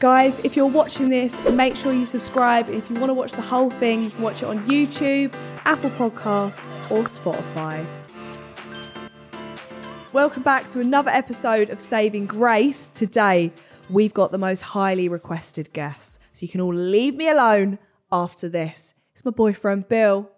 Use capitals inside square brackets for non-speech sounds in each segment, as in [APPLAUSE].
Guys, if you're watching this, make sure you subscribe. If you want to watch the whole thing, you can watch it on YouTube, Apple Podcasts, or Spotify. Welcome back to another episode of Saving Grace. Today, we've got the most highly requested guests. So you can all leave me alone after this. It's my boyfriend, Bill.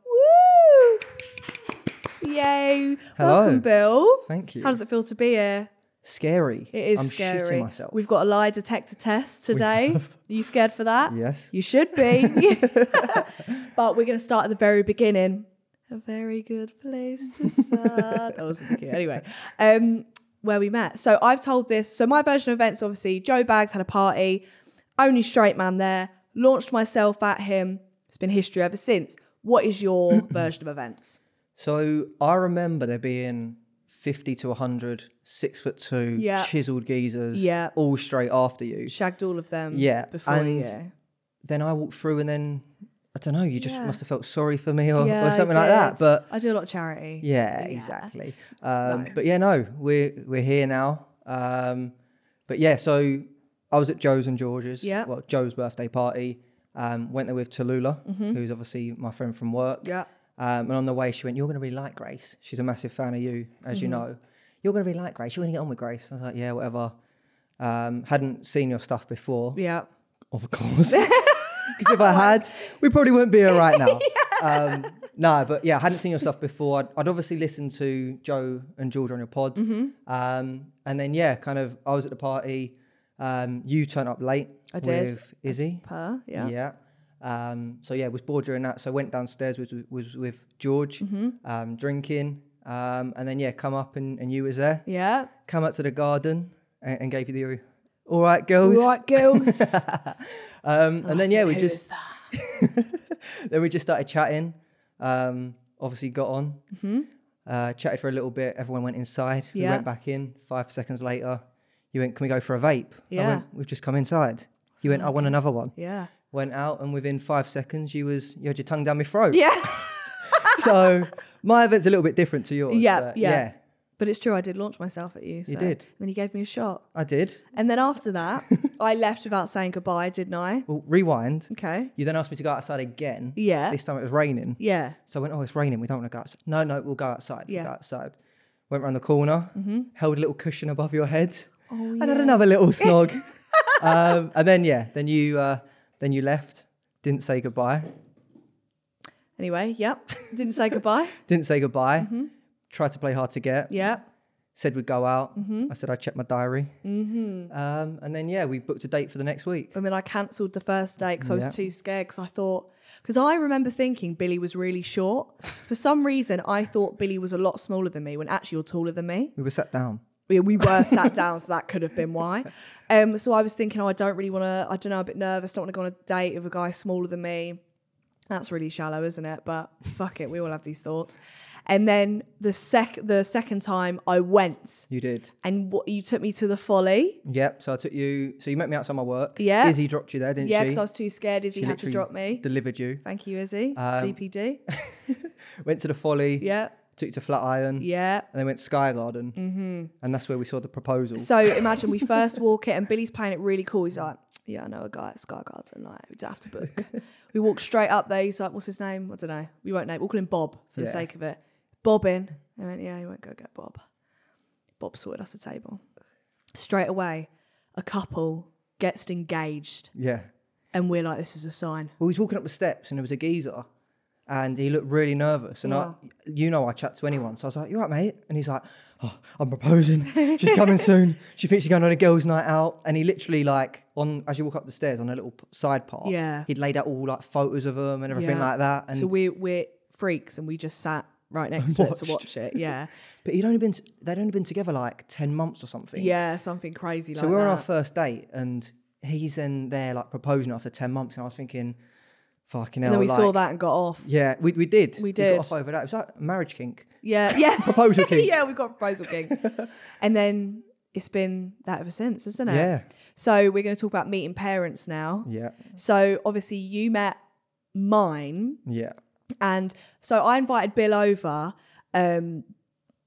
Woo! Yay. Hello. Welcome, Bill. Thank you. How does it feel to be here? Scary. It is I'm scary. shitting myself. We've got a lie detector test [LAUGHS] today. Are you scared for that? Yes. You should be. [LAUGHS] [LAUGHS] but we're going to start at the very beginning. A very good place to start. that wasn't key. Anyway, um, where we met. So I've told this. So my version of events, obviously, Joe Bags had a party. Only straight man there. Launched myself at him. It's been history ever since. What is your [COUGHS] version of events? So I remember there being 50 to 100, six foot two, Yeah. chiseled geezers, Yeah. all straight after you. Shagged all of them. Yeah, Before and yeah. Then I walked through and then, I don't know, you just Yeah. must have felt sorry for me or, Yeah, or something like that. But I do a lot of charity. yeah, exactly. Um, No. But yeah, no, we're, we're here now. Um, but yeah, so I was at Joe's and George's, Yeah. well, Joe's birthday party. Um, went there with Tallulah, who's obviously my friend from work. Mm-hmm. Yeah. Um, and on the way, she went, You're going to really like Grace. She's a massive fan of you, as you Mm-hmm. know. You're going to really like Grace. You're going to get on with Grace. I was like, Yeah, whatever. Um, hadn't seen your stuff before, Yeah. of course. [LAUGHS] Because if I had, we probably wouldn't be here right now. [LAUGHS] um, no, but yeah, I hadn't seen your stuff before. I'd, I'd obviously listened to Joe and George on your pod. Mm-hmm. Um, and then, yeah, kind of, I was at the party. Um, you turned up late I did. with Izzy. Per. Yeah. Yeah. Um, so yeah, was bored during that. So went downstairs was was with George, Mm-hmm. um, drinking, um, and then yeah, come up and, and you was there. Yeah. Come up to the garden and, and gave you the all right, girls. all right girls. [LAUGHS] Um, and then yeah, we just [LAUGHS] then we just started chatting. Um, obviously got on, Mm-hmm. uh, chatted for a little bit. Everyone went inside. We went back in. Five seconds later, you went, "Can we go for a vape?" I Yeah. went, "We've just come inside." You went, "I want another one." Yeah. Went out, and within five seconds, you was you had your tongue down my throat. Yeah. [LAUGHS] so my event's a little bit different to yours. Yeah, but yeah. But it's true, I did launch myself at you. So. You did. And then you gave me a shot. I did. And then after that, [LAUGHS] I left without saying goodbye, didn't I? Well, rewind. Okay. You then asked me to go outside again. Yeah. This time it was raining. Yeah. So I went, oh, it's raining. We don't want to go outside. No, no, we'll go outside. Yeah. Mm-hmm. We'll go outside. Went round the corner, held a little cushion above your head, Oh, and had another little [LAUGHS] snog. um, and then yeah, then you uh, then you left. Didn't say goodbye. Anyway, yep. Didn't say goodbye. [LAUGHS] Didn't say goodbye. Mm-hmm. Tried to play hard to get. Yeah. Said we'd go out. Mm-hmm. I said I'd check my diary. Mm-hmm. Um, and then yeah, we booked a date for the next week. And then I cancelled the first date because I was Yeah. too scared because I thought, because I remember thinking Billy was really short. [LAUGHS] For some reason, I thought Billy was a lot smaller than me when actually you're taller than me. We were sat down. We, we were [LAUGHS] sat down, so that could have been why. Um, so I was thinking, oh, I don't really want to. I don't know, a bit nervous. Don't want to go on a date with a guy smaller than me. That's really shallow, isn't it? But fuck it, we all have these thoughts. And then the sec, the second time I went, You did. and what you took me to the folly. Yep. So I took you. So you met me outside my work. Yeah. Izzy dropped you there, didn't Yeah, she? Yeah, because I was too scared. Izzy She had to drop me. Delivered you. Thank you, Izzy. Um, DPD. [LAUGHS] Went to the Folly. Yeah, Took you to Flatiron. yeah. And then went to Sky Garden. Mm-hmm. And that's where we saw the proposal. So imagine we first walk it and Billy's playing it really cool. He's like, Yeah, I know a guy at Sky Garden. Like, we don't have to book. [LAUGHS] we walk straight up there. He's like, What's his name? I don't know. We won't name. We'll call him Bob for the sake of it. Bob in. I went, Yeah, you won't go get Bob. Bob sorted us a table. Straight away, a couple gets engaged, yeah. and we're like, This is a sign. Well, he's walking up the steps and there was a geezer and he looked really nervous. And I, you know, I chat to anyone. So I was like, You right, mate? And he's like, oh, I'm proposing. She's coming soon. [LAUGHS] She thinks she's going on a girls' night out. And he literally, like, on as you walk up the stairs on a little side path, Yeah. he'd laid out all like photos of them and everything Yeah. like that. And so we're, we're freaks, and we just sat right next to it to watch it. Yeah. [LAUGHS] but he'd only been t- they'd only been together like ten months or something. Yeah, something crazy like So we we're that. on our first date and he's in there like proposing after ten months, and I was thinking, fucking hell. and then we saw that and got off. Yeah, we, we did. We got did. off over that. It was like marriage kink. Yeah, yeah. [LAUGHS] Proposal kink. [LAUGHS] yeah, we got proposal kink. [LAUGHS] and then it's been that ever since, isn't it? Yeah. So we're going to talk about meeting parents now. Yeah. So obviously you met mine, Yeah. and so I invited Bill over. Um,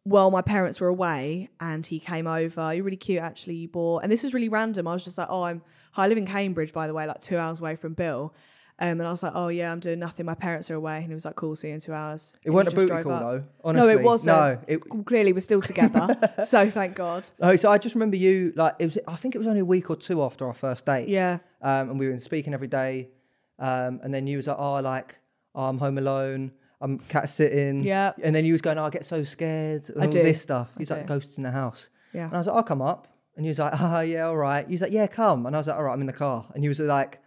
while my parents were away, and he came over. You're really cute, actually. You bought, and this was really random. I was just like, oh, I'm I live in Cambridge, by the way, like two hours away from Bill. Um, and I was like, oh yeah, I'm doing nothing. My parents are away. And he was like, cool, see you in two hours. It And wasn't a he booty call up. though. Honestly, No, it wasn't. No, it, [LAUGHS] Clearly, we're still together. [LAUGHS] so thank God. Oh, so I just remember you like it was. I think it was only a week or two after our first date. Yeah. Um, and we were speaking every day. Um, and then you was like, oh, like oh, I'm home alone. I'm cat sitting. Yeah. And then you was going, oh, I get so scared. And I all do. this stuff. He's like ghosts in the house. Yeah. And I was like, I'll come up. And he was like, ah, [LAUGHS] yeah, all right. He was like, yeah, come. And I was like, all right, I'm in the car. And you was like,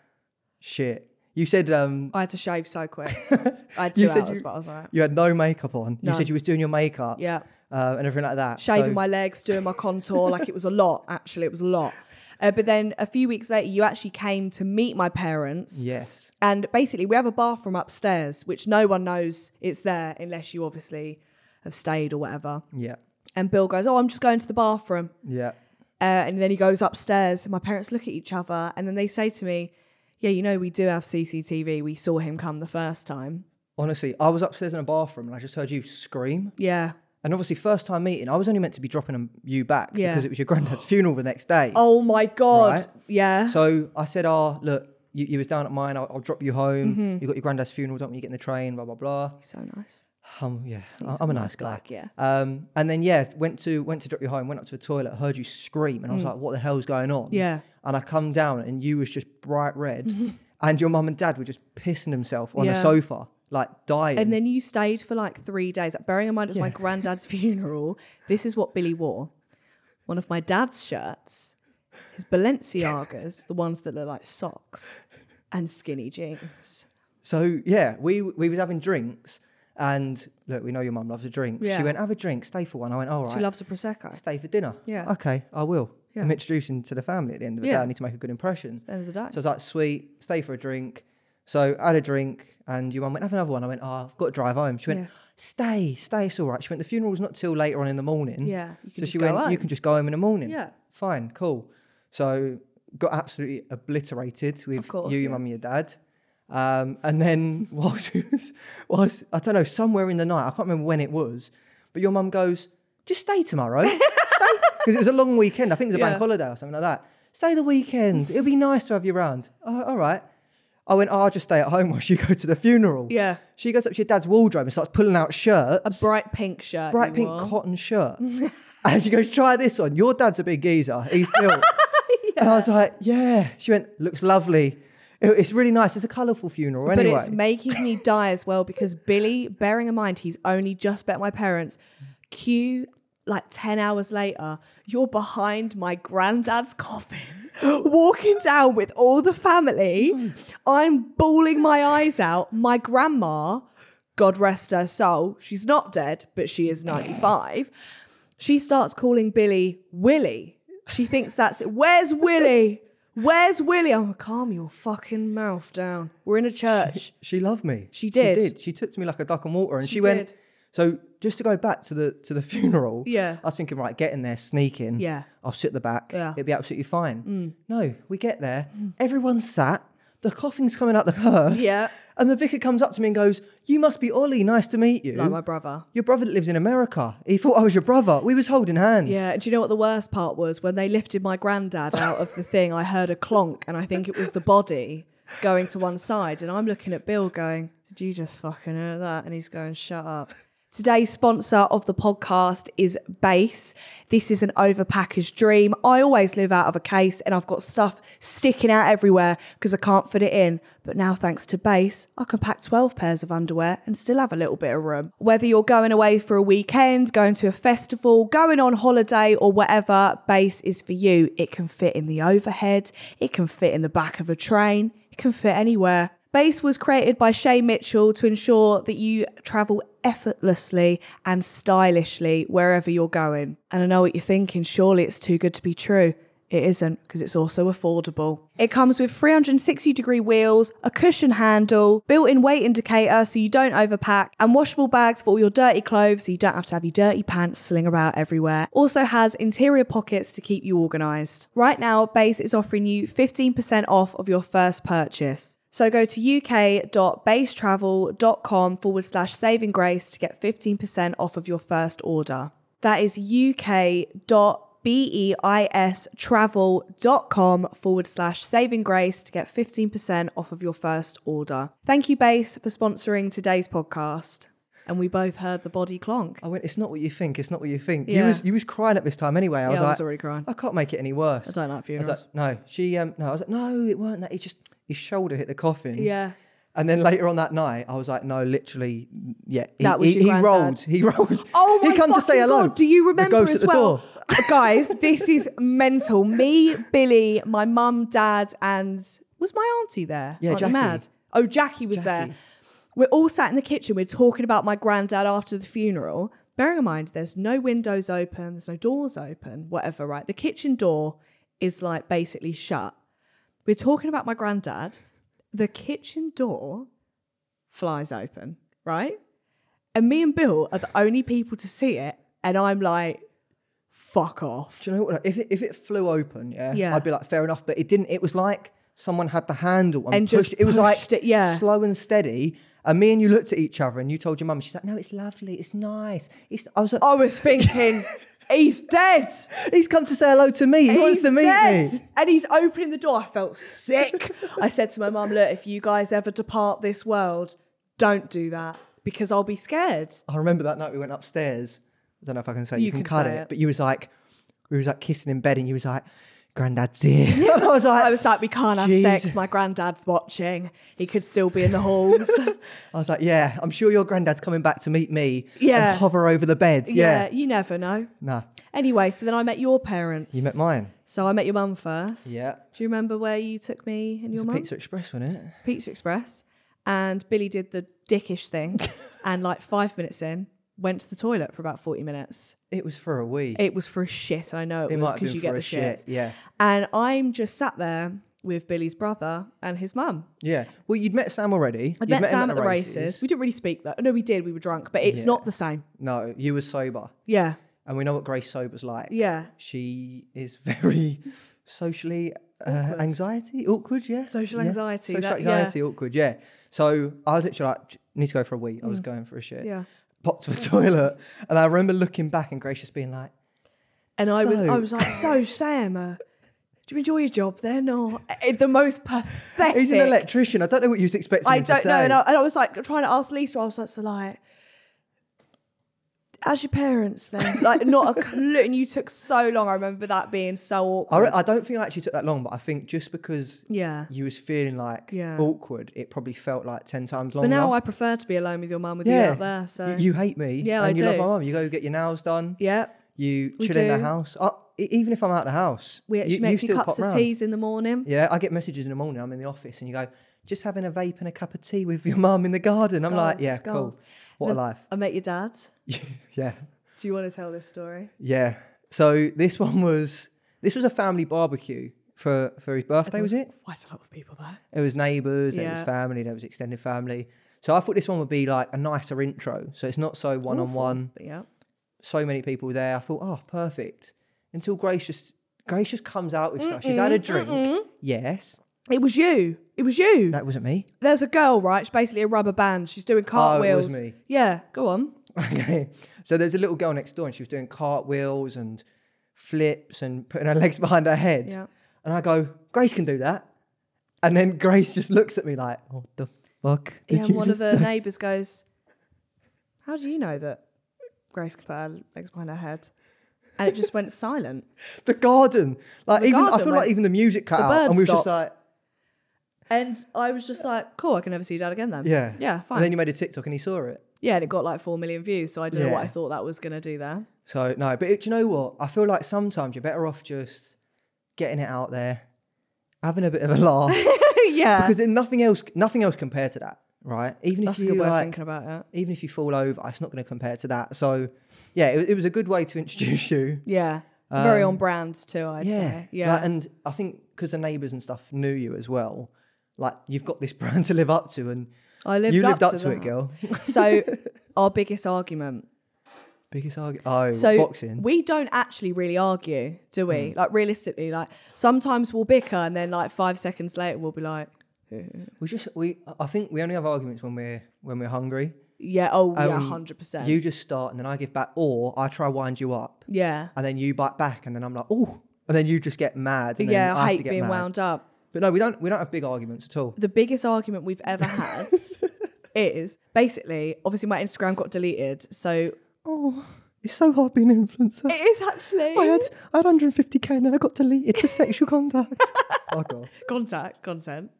shit. You said um, I had to shave so quick. [LAUGHS] I had two You said hours, you- but I was like, you had no makeup on. You said you was doing your makeup. yeah. Uh, and everything like that. Shaving So- my legs, doing my contour. like it was a lot, actually. It was a lot. Uh, but then a few weeks later, you actually came to meet my parents. Yes. And basically, we have a bathroom upstairs, which no one knows it's there unless you obviously have stayed or whatever. Yeah. And Bill goes, Oh, I'm just going to the bathroom. Yeah. Uh, and then he goes upstairs, and my parents look at each other, and then they say to me, Yeah, you know, we do have CCTV. We saw him come the first time. Honestly, I was upstairs in a bathroom and I just heard you scream. Yeah. And obviously, first time meeting, I was only meant to be dropping you back Yeah. because it was your granddad's [LAUGHS] funeral the next day. Oh my God. Right. Yeah. So I said, "Oh, look, you, you was down at mine. I'll, I'll drop you home. Mm-hmm. You got your granddad's funeral. Don't you get in the train. Blah blah blah." so nice. Um, yeah, He's I'm a nice guy. bloke, yeah. Um, and then yeah, went to went to drop you home. Went up to the toilet. Heard you scream, and I was like, "What the hell's going on?" Mm. Yeah. And I come down, and you was just bright red, [LAUGHS] and your mum and dad were just pissing themselves on the sofa, like dying. And then you stayed for like three days. Bearing in mind it was my Yeah. [LAUGHS] granddad's funeral. This is what Billy wore. One of my dad's shirts, his Balenciagas, the ones that look like socks, and skinny jeans. So yeah, we we was having drinks, and look, we know your mum loves a drink. Yeah. She went, "Have a drink, stay for one." I went, "All right." She loves a prosecco. Stay for dinner. Yeah. Okay, I will. Yeah. I'm introducing to the family at the end of the day. I need to make a good impression. end of the day. So I was like, sweet, stay for a drink. So I had a drink, and your mum went, have another one. I went, oh, I've got to drive home. She went, Yeah. stay, stay, it's all right. She went, the funeral's not till later on in the morning. Yeah, so she went, you can just go home in the morning. Yeah. Fine, cool. So got absolutely obliterated with course, you, your yeah. mum, and your dad. Um, and then [LAUGHS] whilst, whilst, I don't know, somewhere in the night, I can't remember when it was, but your mum goes, just stay tomorrow. [LAUGHS] Because it was a long weekend. I think it was a Yeah. bank holiday or something like that. Stay the weekend. It'll be nice to have you around. Oh, all right. I went, oh, I'll just stay at home while you go to the funeral. Yeah. She goes up to your dad's wardrobe and starts pulling out shirts. A bright pink shirt. bright pink wore. cotton shirt. [LAUGHS] and she goes, try this on. Your dad's a big geezer. He's built. And I was like, yeah. She went, looks lovely. It- it's really nice. It's a colourful funeral anyway. But it's making me [LAUGHS] die as well because Billy, bearing in mind he's only just met my parents, cue like 10 hours later, you're behind my granddad's coffin, [LAUGHS] walking down with all the family. I'm bawling my eyes out. My grandma, God rest her soul, she's not dead, but she is 95. She starts calling Billy Willie. She thinks that's it. Where's Willie? Where's William? I'm like, calm your fucking mouth down. We're in a church. She loved me. She did. She did. She took to me like a duck and water, and she, She went. did. So just to go back to the to the [LAUGHS] funeral, Yeah. I was thinking, right, getting there, sneaking. Yeah. I'll sit at the back. Yeah. Mm. it'll be absolutely fine. No, we get there. Everyone's sat. The coffin's coming out the hearse. Yeah. And the vicar comes up to me and goes, "You must be Ollie. Nice to meet you." Like my brother. your brother that lives in America. He thought I was your brother. We was holding hands. Yeah, and do you know what the worst part was? When they lifted my granddad out of the [LAUGHS] thing, I heard a clonk, and I think it was the body going to one side. And I'm looking at Bill going, Did you just fucking hear that? And he's going, Shut up. Today's sponsor of the podcast is BÉIS. This is an overpacker's dream. I always live out of a case and I've got stuff sticking out everywhere because I can't fit it in. But now, thanks to BÉIS, I can pack 12 pairs of underwear and still have a little bit of room. Whether you're going away for a weekend, going to a festival, going on holiday, or whatever, BÉIS is for you. It can fit in the overhead, it can fit in the back of a train, it can fit anywhere. BÉIS was created by Shay Mitchell to ensure that you travel effortlessly and stylishly wherever you're going. And I know what you're thinking, surely it's too good to be true. It isn't, because it's also affordable. It comes with 360 degree wheels, a cushion handle, built in weight indicator so you don't overpack, and washable bags for all your dirty clothes so you don't have to have your dirty pants sling about everywhere. Also has interior pockets to keep you organised. Right now, BÉIS is offering you 15% off of your first purchase. So go to uk.beistravel.com forward slash saving grace to get 15% off of your first order. That is uk.beistravel B E I S travel.com forward slash saving grace to get 15% off of your first order. Thank you, BÉIS, for sponsoring today's podcast. And we both heard the body clonk. I went, it's not what you think. It's not what you think. You Yeah. was you was crying at this time anyway. I Yeah, was I like, was already crying. I can't make it any worse. I don't like I was funerals. like, no, she um no. I was like, no, it weren't that. He just his shoulder hit the coffin. yeah. And then later on that night, I was like, no, literally, yeah. He, That was he, he rolled. He [LAUGHS] rolled. Oh my He come to say hello. God. Do you remember ghost as at the well? door. [LAUGHS] Guys, this is mental. Me, Billy, my mum, dad, and was my auntie there? Yeah, Jackie. mad? Oh, Jackie was there. We're all sat in the kitchen. We're talking about my granddad after the funeral. Bearing in mind, there's no windows open, there's no doors open, whatever, right? The kitchen door is like basically shut. We're talking about my granddad. The kitchen door flies open, right? And me and Bill are the only people to see it. And I'm like, fuck off. Do you know what? If it if it flew open, yeah, Yeah. I'd be like, fair enough. But it didn't. It was like someone had the handle and, And pushed. just it was like it, yeah. slow and steady. And me and you looked at each other, and you told your mum. She's like, no, it's lovely. It's nice. It's. I was like, I was thinking, [LAUGHS] he's dead. he's come to say hello to me. He wants He's to meet dead. me. And he's opening the door. I felt sick. [LAUGHS] I said to my mum, look, if you guys ever depart this world, don't do that because I'll be scared. I remember that night we went upstairs. I don't know if I can say you, You can, can cut it, it. but you was like, we was like kissing in bed, and you was like, Granddad's here. and [LAUGHS] I was like, I was like, we can't have sex. My granddad's watching. He could still be in the halls. [LAUGHS] I was like, yeah, I'm sure your granddad's coming back to meet me. Yeah. and hover over the bed. yeah, Yeah, you never know. nah, Anyway, so then I met your parents. you met mine. So I met your mum first. Yeah. Do you remember where you took me and your mum? Pizza Express, wasn't it? It's Pizza Express. And Billy did the dickish thing. [LAUGHS] and like five minutes in, went to the toilet for about 40 minutes. It was for a wee. It was for a shit. I know it, It was because you get the a shit. Yeah, And I'm just sat there with Billy's brother and his mum. yeah. Well, you'd met Sam already. I'd met him Sam at the races. We didn't really speak though. No, we did. We were drunk, but it's Yeah. not the same. No, you were sober, Yeah. and we know what Grace sober's like. Yeah. She is very socially uh, anxiety awkward. Yeah, Social Yeah. anxiety, social that- yeah. anxiety awkward. Yeah. So I was literally like, need to go for a wee. I was going for a shit. Mm. Yeah. Popped to the [LAUGHS] toilet, and I remember looking back and Grace just being like, And I was, I was like, so Sam, uh, do you enjoy your job then, or Eh, the most pathetic? [LAUGHS] "He's an electrician. I don't know what you was expecting I him to don't know. say." And I, and I was like trying to ask Lisa. I was like, so like, as your parents then, like not a clue. And you took so long. I remember that being so I, awkward. re- I don't think I actually took that long, but I think just because yeah. you was feeling like Yeah. awkward, it probably felt like ten times longer. But now I prefer to be alone with your mum with you yeah, out there. So Y- you hate me. Yeah, and I you love do. my mum. You go get your nails done. yeah, You We chill in the do. house. I, e- even if I'm out of the house, we you, you makes me cups pop of round. teas in the morning. Yeah, I get messages in the morning. I'm in the office, and you go, just having a vape and a cup of tea with your mum in the garden. I'm like, yeah, cool. What Then a life. I met your dad. [LAUGHS] yeah, Do you want to tell this story? yeah. So this one was this was a family barbecue for for his birthday. Was it? Quite a lot of people there. It was neighbours, It was family, there was extended family. So I thought this one would be like a nicer intro. So it's not so one on one. Yeah. So many people there. I thought, oh, perfect. Until Grace just Grace just comes out with stuff. She's had a drink. Yes, It was you. It was you. that wasn't me. There's a girl, right? She's basically a rubber band. She's doing cartwheels. Oh, it was me. Yeah, go on. [LAUGHS] Okay. So there's a little girl next door, and she was doing cartwheels and flips and putting her [LAUGHS] legs behind her head. Yeah. And I go, Grace can do that. And then [LAUGHS] Grace just looks at me like, what the fuck? Did yeah, and one of the say?" neighbours goes, How do you know that Grace can put her legs behind her head? And it just went silent. the garden. Like The even I feel like even the music cut the out, and we were just like, And I was just like, Cool, I can never see dad again then. yeah, Yeah, fine. And then you made a TikTok and he saw it. Yeah, and it got like four million views, so I don't know what Yeah. I thought that was gonna do there. So no, but it, do you know what? I feel like sometimes you're better off just getting it out there, having a bit of a laugh, [LAUGHS] yeah. because then nothing else, nothing else compared to that, right? Even That's if you good way of like, thinking about it. even if you fall over, it's not going to compare to that. So yeah, it, it was a good way to [LAUGHS] introduce you. Yeah. Very Um, on brand too, I'd say. Yeah. Like, and I think because the neighbours and stuff knew you as well, like you've got this [LAUGHS] brand to live up to, and I lived you up lived up to, to, it, girl. [LAUGHS] So [LAUGHS] our biggest argument Biggest argument. Oh, So boxing. we don't actually really argue, do we? Hmm. Like realistically, like sometimes we'll bicker and then like five seconds later we'll be like, We just we I think we only have arguments when we're when we're hungry. Yeah. Oh, yeah. Um, Hundred percent. You just start and then I give back, or I try wind you up Yeah. and then you bite back and then I'm like, oh, and then you just get mad. And then Yeah. I, I hate being mad. wound up. But no, we don't. We don't have big arguments at all. The biggest argument we've ever had [LAUGHS] is basically, obviously, my Instagram got deleted, so Oh, it's so hard being an influencer. it is actually I had I had 150k and then I got deleted for sexual contact. [LAUGHS] oh god. contact content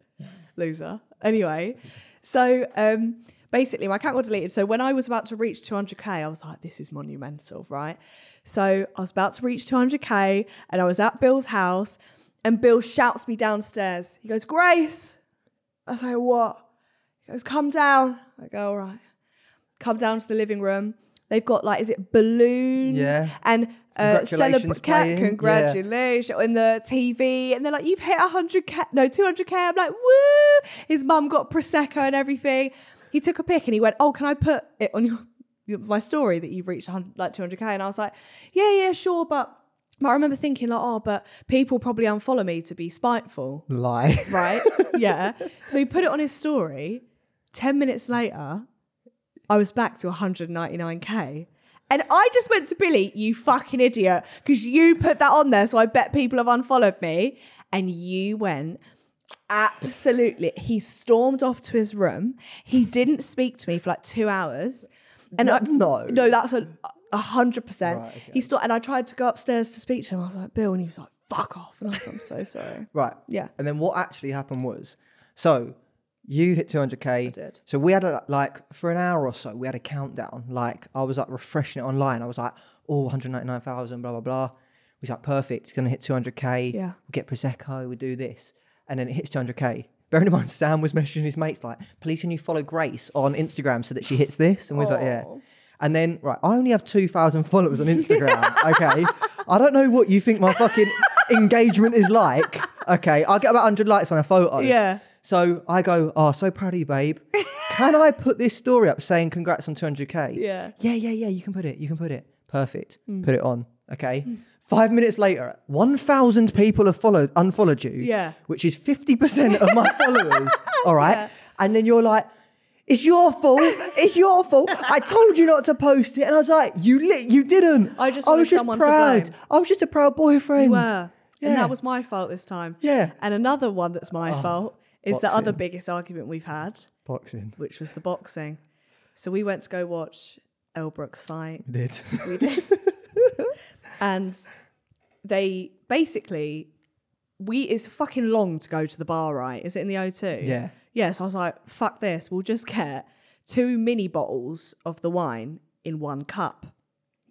loser anyway so um basically my account got deleted so when i was about to reach 200k i was like this is monumental right so i was about to reach 200k and i was at bill's house and bill shouts me downstairs he goes grace i say, what he goes come down i go all right come down to the living room they've got like is it balloons Yeah. and uh, Congratulations celebra- playing. Yeah. congratulations in the TV, and they're like, "You've hit 100k, no 200k." I'm like, "Woo!" His mum got prosecco and everything. He took a pic and he went, "Oh, can I put it on your my story that you've reached like 200k?" And I was like, "Yeah, yeah, sure," but. But I remember thinking like, oh, but people probably unfollow me to be spiteful, Lie. [LAUGHS] right? yeah. So he put it on his story. Ten minutes later, I was back to 199k. And I just went to Billy, you fucking idiot, because you put that on there. So I bet people have unfollowed me. And you went, absolutely. He stormed off to his room. He didn't speak to me for like two hours. And I, no. no, that's a hundred percent. Right, okay. He stopped, and I tried to go upstairs to speak to him. I was like, Bill, and he was like, "Fuck off," and I was like, "I'm so [LAUGHS] sorry." Right. Yeah. And then what actually happened was, so you hit 200k. did. So we had a, like for an hour or so, we had a countdown. Like I was like refreshing it online. I was like, oh, 199,000, blah blah blah. We was like, perfect. It's gonna hit 200k. Yeah. We get prosecco. We do this, and then it hits 200k. Bearing in mind, Sam was messaging his mates like, please can you follow Grace on Instagram so that she hits this? And we was like, yeah. And then, right, I only have 2,000 followers on Instagram, okay? I don't know what you think my fucking engagement is like, okay? I get about 100 likes on a photo. Yeah. So I go, oh, so proud of you, babe. Can I put this story up saying congrats on 200K? Yeah. Yeah, yeah, yeah, you can put it. You can put it. Perfect. Mm. Put it on, okay? Mm. Five minutes later, 1,000 people have followed, unfollowed you. Yeah. Which is 50% of my [LAUGHS] followers, all right? Yeah. And then you're like, it's your fault. It's your fault. I told you not to post it, and I was like, "You lit. You didn't." I just I wanted was just someone to proud. blame. I was just a proud boyfriend. You were. Yeah. And that was my fault this time. Yeah. And another one that's my oh, fault is the other biggest argument we've had, boxing. which was the boxing. So we went to go watch Elle Brooke's fight. We did. We did. [LAUGHS] and they basically we it's fucking long to go to the bar, right? Is it in the O2? Yeah. Yeah, so I was like, fuck this. We'll just get two mini bottles of the wine in one cup.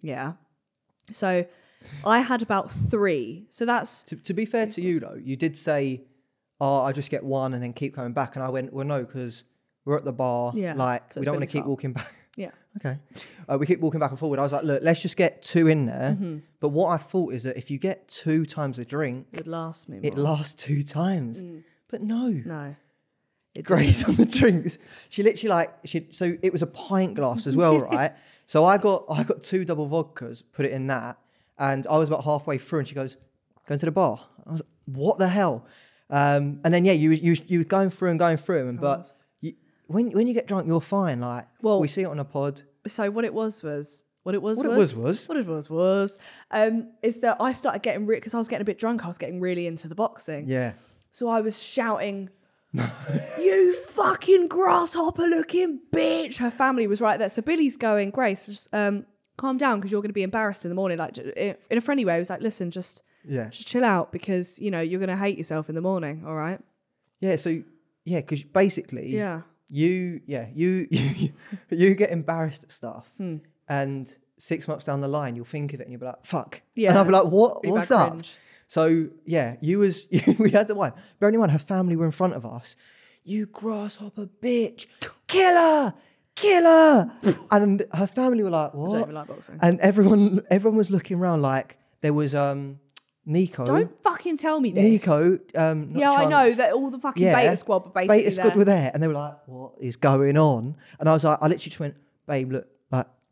Yeah. So I had about three. So that's to, to be fair to you though, you did say, "Oh, I just get one and then keep coming back," and I went, "Well, no, because we're at the bar. Yeah, Like so we don't want to keep walking back." [LAUGHS] yeah. [LAUGHS] Okay. Uh, we keep walking back and forward. I was like, look, let's just get two in there. Mm-hmm. But what I thought is that if you get two times a drink, It lasts last me. it lasts two times. But no. No. It Grace on the drinks. She literally like she so it was a pint glass as well, [LAUGHS] right? So I got I got two double vodkas, put it in that, and I was about halfway through, and she goes, "Going to the bar." I was like, "What the hell?" Um, and then yeah, you you you were going through and going through, and but you, when when you get drunk, you're fine. Like Well- we see it on a pod. so what it was was what it was What it was, was was? what it was was um is that I started getting because I was getting a bit drunk I was getting really into the boxing Yeah. so I was shouting [LAUGHS] you fucking grasshopper looking bitch her family was right there so Billy's going Grace just um calm down because you're going to be embarrassed in the morning like in a friendly way I was like listen just Yeah. just chill out because you know you're going to hate yourself in the morning all right Yeah. So yeah, because basically, yeah you yeah you [LAUGHS] you you get embarrassed at stuff, Hmm. and six months down the line, you'll think of it and you'll be like, "Fuck." Yeah. And I'll be like, "What? What's up?" cringe. So yeah, you was [LAUGHS] we had the one. Bearing in mind, her family were in front of us. You grasshopper bitch, killer, killer, [LAUGHS] and her family were like, I don't "What?" even like boxing And everyone everyone was looking around like there was um Nico. don't fucking tell me this Nico. Um, yeah I know that all the fucking beta squad were basically Beta squad there. were there, and they were like, "What is going on?" And I was like, I literally just went, "Babe, look,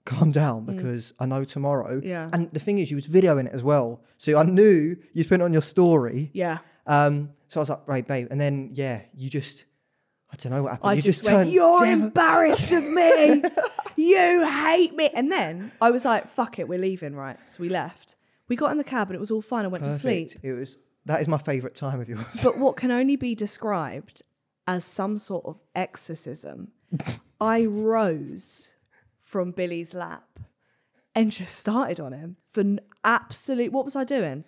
calm down because I know tomorrow." Mm. Yeah. And the thing is, you was videoing it as well, so I knew you it on your story. yeah Um, so I was like, "Right, babe," and then yeah, you just, I don't know what happened. I you just, just, went, turned. You're dev- embarrassed of me. [LAUGHS] you hate me. And then I was like, fuck it, we're leaving, right? So we left. We got in the cab and it was all fine. I went to sleep. It was. That is my favourite time of yours. But what [LAUGHS] can only be described as some sort of exorcism, [LAUGHS] I rose from Billy's lap and just started on him for n- absolute. What was I doing?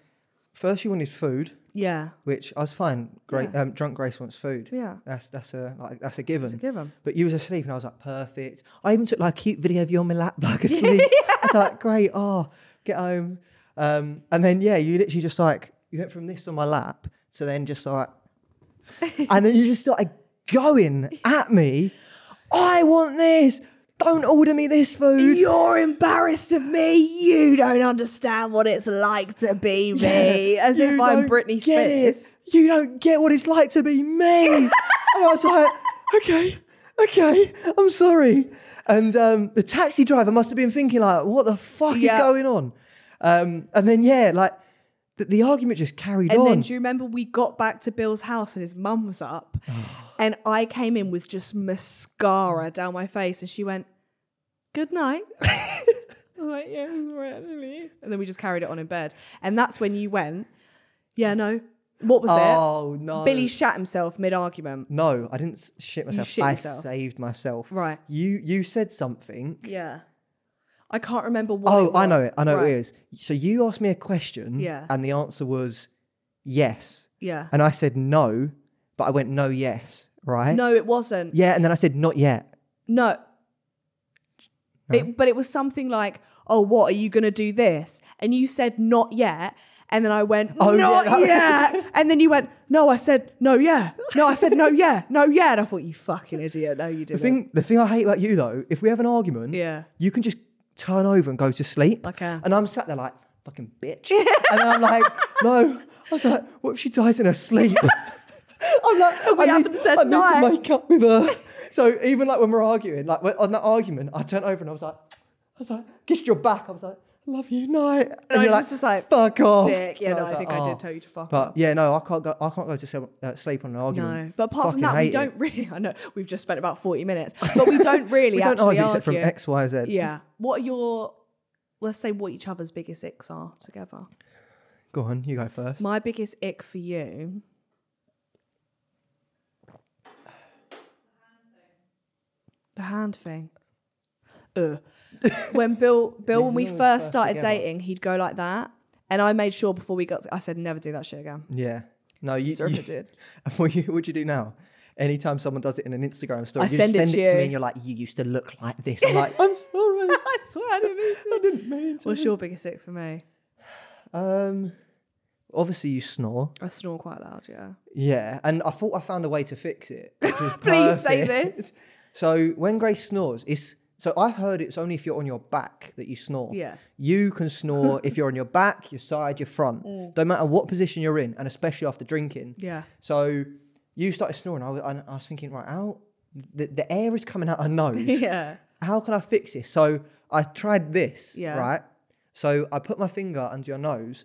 First, you wanted food, Yeah, which I was fine. Great. Yeah. Um, drunk Grace wants food. yeah. That's that's a like that's a given. It's a given. But you was asleep, and I was like, perfect. I even took like a cute video of you on my lap, [LAUGHS] like [LAUGHS] asleep. I was like, great. Oh, get home. Um, and then yeah, you literally just like you went from this on my lap to then just like, [LAUGHS] and then you just started going at me. I want this. Don't order me this food. You're embarrassed of me. You don't understand what it's like to be me. As if I'm Britney get it. Spears. You don't get what it's like to be me. [LAUGHS] and I was like, okay, okay, I'm sorry. And um, the taxi driver must have been thinking like, what the fuck Yeah. is going on? Um, and then yeah, like the, the argument just carried And on. And then do you remember we got back to Bill's house and his mum was up [GASPS] and I came in with just mascara down my face and she went, Good night. [LAUGHS] [LAUGHS] I was like, yeah, it's all right, Lily." And then we just carried it on in bed. And that's when you went, Yeah, no. What was it? oh no. Billy shat himself mid argument. No, I didn't shit myself. shit I yourself. saved myself. Right. You you said something. Yeah. I can't remember what. Oh, I know it. I know Right. it is. So you asked me a question. Yeah. And the answer was yes. Yeah. And I said no, but I went no, yes, right? No, it wasn't. Yeah, and then I said not yet. No. It, but it was something like, "Oh, what are you going to do this?" And you said, "Not yet." And then I went, Oh, yeah, "Not that- [LAUGHS] yet." and then you went, "No, I said no, yeah." No, I said no, yeah, no, yeah. And I thought, "You fucking idiot!" No, you didn't. thing, the thing I hate about you though, if we have an argument, Yeah. you can just turn over and go to sleep. I can. And I'm sat there like fucking bitch, [LAUGHS] and I'm like, no. I was like, what if she dies in her sleep? [LAUGHS] I'm like, [LAUGHS] we I haven't need, said I need no. to make up with her. [LAUGHS] So even like when we're arguing, like on that argument, I turned over and I was like, I was like, kissed your back. I was like, love you, night. And, I you're just was like, fuck off. Dick. Yeah, And no, I like, think I "Oh." did tell you to fuck off. But off. yeah, no, I can't go. I can't go to sleep, uh, sleep on an argument. No, but apart from that, we don't really. I know we've just spent about forty minutes, [LAUGHS] but we don't really We don't actually argue except from X, Y, Z. Yeah. What are your? Let's say what each other's biggest icks are together. Go on, you go first. My biggest ick for you. The hand thing. Ugh. [LAUGHS] when Bill, Bill, when we first started together. dating, he'd go like that, and I made sure before we got. To, I said never do that shit again. Yeah. No, you. Sorry you did. [LAUGHS] what you what you do now? Anytime someone does it in an Instagram story, I you just send it to it to you. me, and you're like, "You used to look like this." I'm [LAUGHS] like, "I'm sorry, I swear I didn't mean to. I didn't mean to." What's your biggest ick for me? Um, obviously you snore. I snore quite loud. Yeah. Yeah, and I thought I found a way to fix it. Please say this. So when Grace snores, it's so I've heard it's only if you're on your back that you snore. Yeah. You can snore if you're on your back, your side, your front. [LAUGHS] Mm. Don't matter what position you're in, and especially after drinking. Yeah. So you started snoring. I was, I was thinking, right, how the, the air is coming out of [LAUGHS] nose. Yeah. How can I fix this? So I tried this, Yeah. right? So I put my finger under your nose,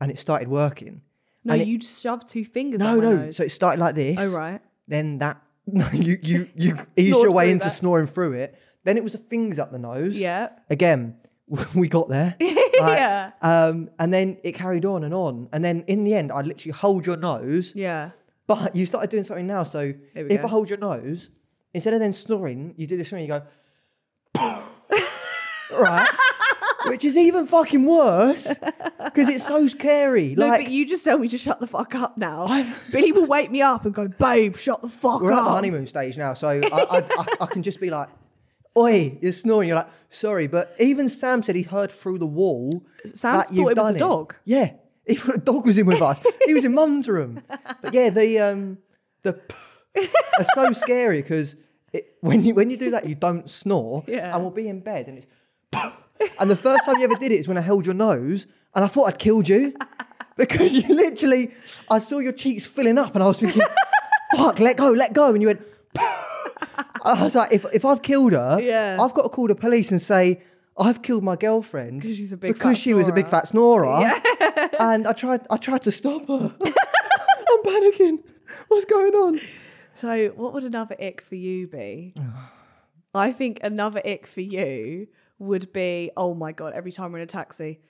and it started working. No, And it- you just shoved two fingers. No, no. nose. So it started like this. oh right. Then that [LAUGHS] you you you [LAUGHS] eased your way into that. snoring through it. Then it was the things up the nose. Yeah. Again, [LAUGHS] we got there. Yeah. Um, and then it carried on and on. And then in the end, I'd literally hold your nose. Yeah. But you started doing something now. So if go. I hold your nose, instead of then snoring, you do this thing. You go, right, which is even fucking worse because it's so scary. No, like but you just told me to shut the fuck up now. [LAUGHS] Billy will wake me up and go, babe, shut the fuck we're up. at the honeymoon stage now, so I, I, I, I can just be like, "Oi, you're snoring." You're like, "Sorry," but even Sam said he heard through the wall. Sam that thought you've it was done the dog. Yeah, [LAUGHS] he thought the dog was in with us. he was in Mum's room. But yeah, the um, the are so scary because when you when you do that, you don't snore, Yeah. and we'll be in bed and it's. And the first time you ever did it is when I held your nose, and I thought I'd killed you because you literally, I saw your cheeks filling up, and I was thinking, "Fuck, let go, let go," and you went. [LAUGHS] I was like, if, if I've killed her, Yeah. I've got to call the police and say I've killed my girlfriend 'Cause she's a big because fat she was a big fat snorer. yeah. [LAUGHS] and I tried, I tried to stop her. [LAUGHS] I'm panicking. What's going on? So, what would another ick for you be? [SIGHS] I think another ick for you would be, oh my god, every time we're in a taxi,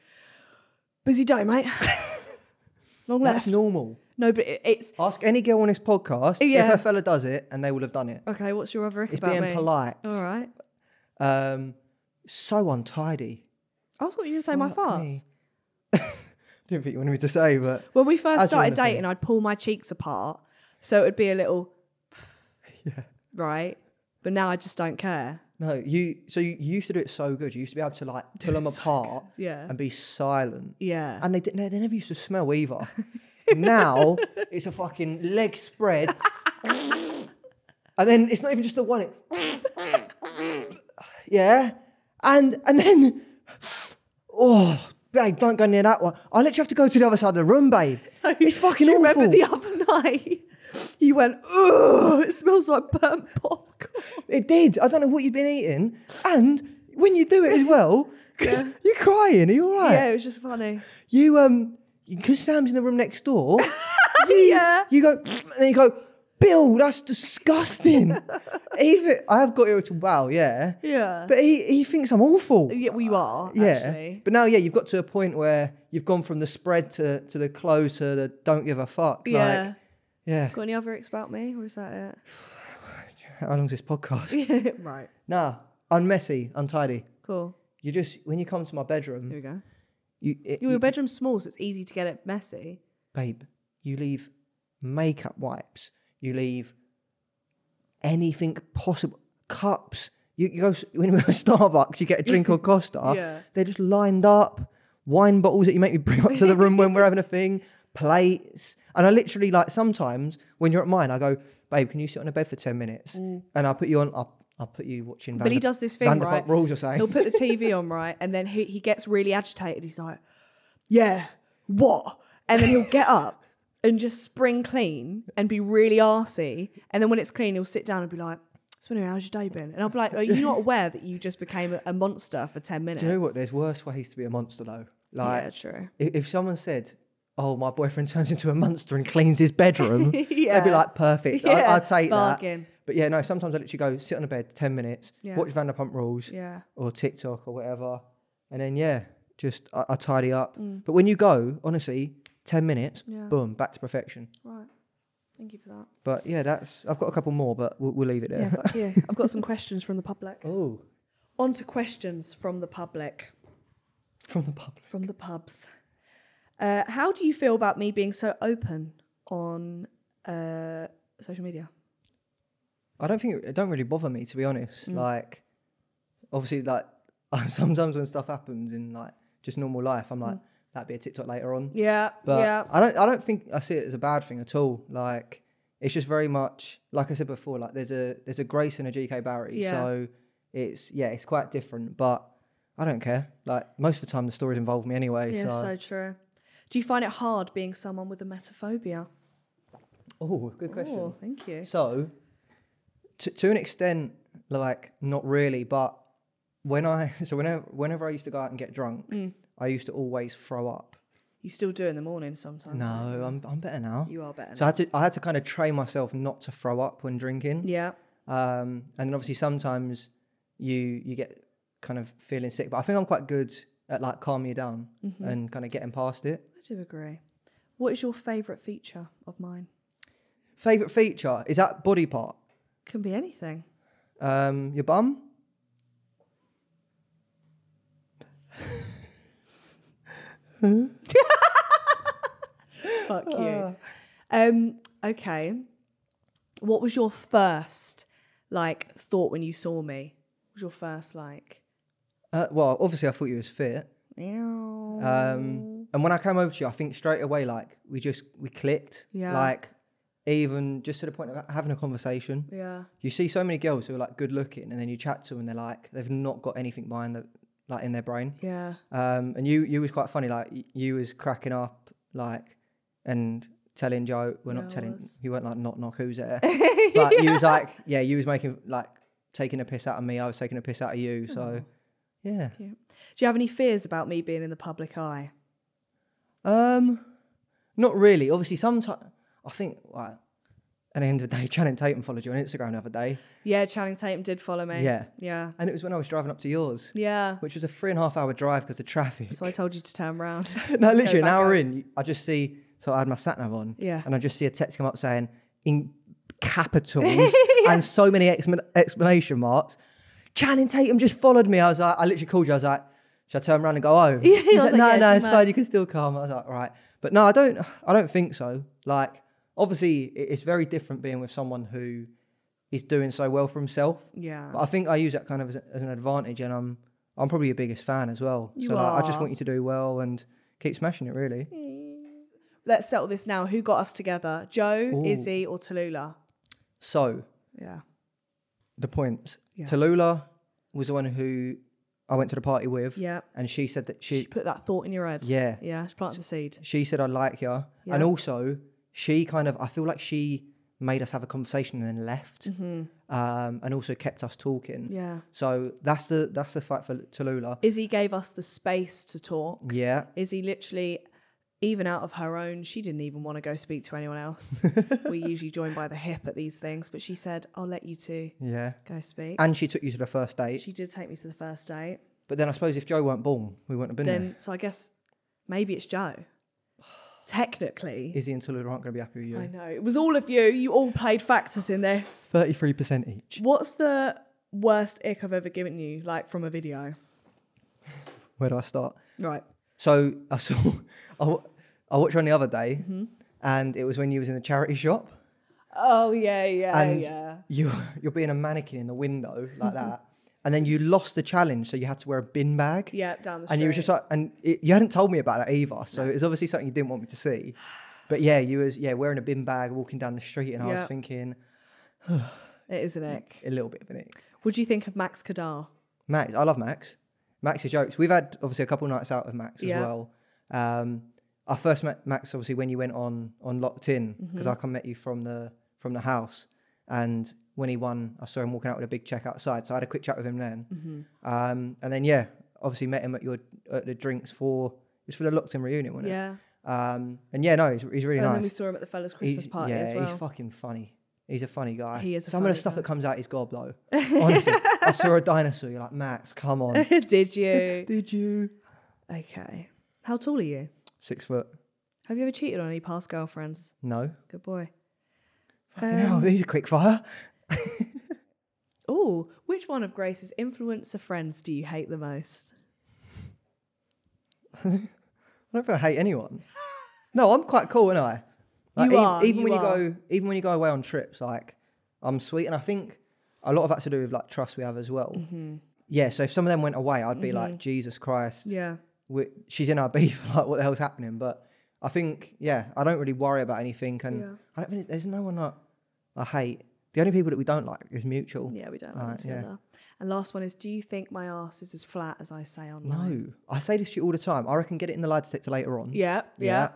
busy day, mate. [LAUGHS] Long That's normal. no, but it, it's Ask any girl on this podcast Yeah. if a fella does it, and they will have done it. okay. What's your other ick It's about being me? polite. All right. Um, so untidy. I was going to say my Fuck farts. me. [LAUGHS] Didn't think you wanted me to say, but When we first As you started wanna dating, I'd pull my cheeks apart, so it would be a little, [LAUGHS] yeah. right? But now I just don't care. No, you. So you, you used to do it so good. You used to be able to like pull [LAUGHS] them apart Yeah. and be silent, Yeah. and they didn't. They never used to smell either. now [LAUGHS] it's a fucking leg spread, and then it's not even just the one. It, [LAUGHS] yeah, and and then oh, babe, don't go near that one. I literally have to go to the other side of the room, babe. It's fucking Do you awful. remember the other night? You went, oh, it smells like burnt popcorn. It did. I don't know what you've been eating, and when you do it as well, [LAUGHS] because you're crying. Are you all right? Yeah, it was just funny. You um, because Sam's in the room next door. [LAUGHS] you, Yeah. You go, and then you go, Bill. That's disgusting. [LAUGHS] Even I have got irritable bowel, yeah. Yeah. But he he thinks I'm awful. yeah, well, you are, Yeah. actually. But now, yeah, you've got to a point where you've gone from the spread to to the close to the don't give a fuck. Yeah. Like, yeah. Got any other icks about me, or is that [SIGHS] [SIGHS] [SIGHS] How long's this podcast? [LAUGHS] right. nah, messy, untidy. Cool. You just when you come to my bedroom, Here we go. you, it, Your you bedroom's small, so it's easy to get it messy. babe, you leave makeup wipes, you leave anything possible, cups. You, you go [LAUGHS] when we go to Starbucks, you get a drink or [LAUGHS] Costa. Yeah. They're just lined up. Wine bottles that you make me bring up to the room when we're having a thing, plates, and I literally like sometimes when you're at mine, I go, babe, can you sit on the bed for ten minutes? Mm. And I'll put you on. I'll, I'll put you watching. Billy Vander- he does this thing, Vanderpump right? Rules, you're saying. He'll put the TV on, right? And then he, he gets really agitated. He's like, yeah, what? And then he'll get up and just spring clean and be really arsey. And then when it's clean, he'll sit down and be like, so anyway, how's your day been? And I'll be like, are you not [LAUGHS] aware that you just became a, a monster for 10 minutes? Do you know what? There's worse ways to be a monster though. Like yeah, true. if, if someone said, "Oh, my boyfriend turns into a monster and cleans his bedroom," [LAUGHS] yeah. they'd be like, "Perfect, I, Yeah, I'd take bargain. that." But yeah, no. Sometimes I literally go sit on the bed ten minutes, Yeah. watch Vanderpump Rules Yeah. or TikTok or whatever, and then yeah, just I, I tidy up. Mm. But when you go, honestly, ten minutes, Yeah. boom, back to perfection. Right. Thank you for that. But yeah, that's I've got a couple more, but we'll, we'll leave it Yeah, there. fuck you. I've got some questions from the public. [LAUGHS] oh, On to questions from the public. from the public. from the pubs. Uh, how do you feel about me being so open on uh, social media? I don't think it, it don't really bother me to be honest. Mm. Like, obviously, like [LAUGHS] sometimes when stuff happens in like just normal life, I'm like, that'd be a TikTok later on. Yeah, But Mm. yeah, I don't. I don't think I see it as a bad thing at all. Like, it's just very much like I said before. Like, there's a there's a Grace and a GK Barry. Yeah. So it's yeah, it's quite different. But I don't care. Like most of the time, the stories involve me anyway. yeah. so, So true. Do you find it hard being someone with emetophobia? oh, good question. Oh, thank you. So, to, to an extent, like not really, but when I [LAUGHS] so whenever whenever I used to go out and get drunk, Mm. I used to always throw up. You still do in the morning sometimes. No, I'm I'm better now. you are better. So I had to I had to kind of train myself not to throw up when drinking. yeah, Um, and then obviously sometimes you you get kind of feeling sick, but I think I'm quite good at like calming you down Mm-hmm. and kind of getting past it. I do agree. What is your favourite feature of mine? Favorite feature is that body part. Can be anything. Um, your bum. Fuck [LAUGHS] Ah. you. Um, okay. What was your first like thought when you saw me? What was your first like? Uh, well, obviously I thought you was fit. Um, Um, and when I came over to you, I think straight away, like we just we clicked. Yeah. Like even just to the point of having a conversation. yeah. You see so many girls who are like good looking, and then you chat to them, and they're like they've not got anything behind the like in their brain. Yeah. Um, and you you was quite funny. Like you was cracking up, like and telling Joe. Well, Yeah, not telling. You weren't like knock knock who's there. [LAUGHS] but you was like yeah, you was making like taking a piss out of me. I was taking a piss out of you. So yeah. Do you have any fears about me being in the public eye? Um, not really. Obviously, sometimes I think like at the end of the day, [LAUGHS] Channing Tatum followed you on Instagram the other day. Yeah, Channing Tatum did follow me. Yeah. Yeah. And it was when I was driving up to yours, Yeah. which was a three and a half hour drive because of traffic. So I told you to turn around. [LAUGHS] no, literally an hour in, I just see, so I had my sat nav on. Yeah. And I just see a text come up saying, in capitals [LAUGHS] and so many explanation marks, Channing Tatum just followed me. I was like, I literally called you. I was like, should I turn around and go home? [LAUGHS] Yeah, He's like, like, no, yeah, no, it's on." fine. You can still come. I was like, right. But no, I don't, I don't think so. Like, obviously, it's very different being with someone who is doing so well for himself. yeah. But I think I use that kind of as, a, as an advantage, and I'm I'm probably your biggest fan as well. You so like, I just want you to do well and keep smashing it. Really, Let's settle this now. Who got us together? Joe, Ooh. Izzy, or Tallulah? so Yeah. The points. Yeah. Tallulah was the one who I went to the party with, Yeah. and she said that She she put that thought in your head. Yeah. Yeah. She planted the seed. she said I like you, Yeah. and also she kind of I feel like she made us have a conversation and then left, um, and also kept us talking. Mm-hmm. Yeah. So that's the that's the fight for Tallulah. Izzy gave us the space to talk. Yeah, Izzy literally, even out of her own, she didn't even want to go speak to anyone else. [LAUGHS] we usually join by the hip at these things, but she said, I'll let you two yeah. go speak. And she took you to the first date. she did take me to the first date. But then I suppose if Joe weren't born, we wouldn't have been there. Then, so I guess maybe it's Joe. Technically, Izzy and Tallulah aren't going to be happy with you. I you. know. It was all of you. You all played factors in this. Thirty-three percent each. What's the worst ick I've ever given you, like from a video? Where do I start? Right. So I saw, [LAUGHS] I, I watched one the other day, Mm-hmm. and it was when you was in the charity shop, Oh, yeah, yeah, and yeah. you you're being a mannequin in the window like that, [LAUGHS] and then you lost the challenge, so you had to wear a bin bag. Yeah, down the street. And you was just like, and it, you hadn't told me about it either, so it was obviously something you didn't want me to see. But yeah, you was yeah wearing a bin bag, walking down the street, and I was thinking it is an [SIGHS] ick. a little bit of an ick. What do you think of Max Kadar? Max, I love Max. Max is jokes. We've had obviously a couple of nights out with Max Yeah. as well. Um, I first met Max obviously when you went on on Locked In because Mm-hmm. I come met you from the from the house, and when he won, I saw him walking out with a big check outside. So I had a quick chat with him then, Mm-hmm. um, and then yeah, obviously met him at your at the drinks for it was for the Locked In reunion, wasn't Yeah. it? Um, and yeah, no, he's, he's really and nice. And then we saw him at the fellas' Christmas He's- party yeah, as well. he's fucking funny. He's a funny guy. He is a Some of the stuff guy. that comes out is gob though. [LAUGHS] Honestly, I saw a dinosaur. You're like Max, come on. [LAUGHS] Did you? [LAUGHS] Did you? okay. How tall are you? Six foot. Have you ever cheated on any past girlfriends? No. Good boy. Fucking hell, um, these are quick fire. Oh, which one of Grace's influencer friends do you hate the most? I don't think I hate anyone. No, I'm quite cool, aren't I? Like, You e- are, Even you when are. you go, even when you go away on trips, like I'm sweet, and I think a lot of that's to do with like trust we have as well. Mm-hmm. Yeah. So if some of them went away, I'd be like, Jesus Christ, Yeah. she's in our [LAUGHS] beef. Like, what the hell's happening? But I think, yeah, I don't really worry about anything, and Yeah. I don't. Really, there's no one that I hate. The only people that we don't like is mutual. Yeah, we don't like Right, yeah. And last one is do you think my ass is as flat as I say online? No, I say this to you all the time. I reckon get it in the lie detector later on. Yeah, yeah.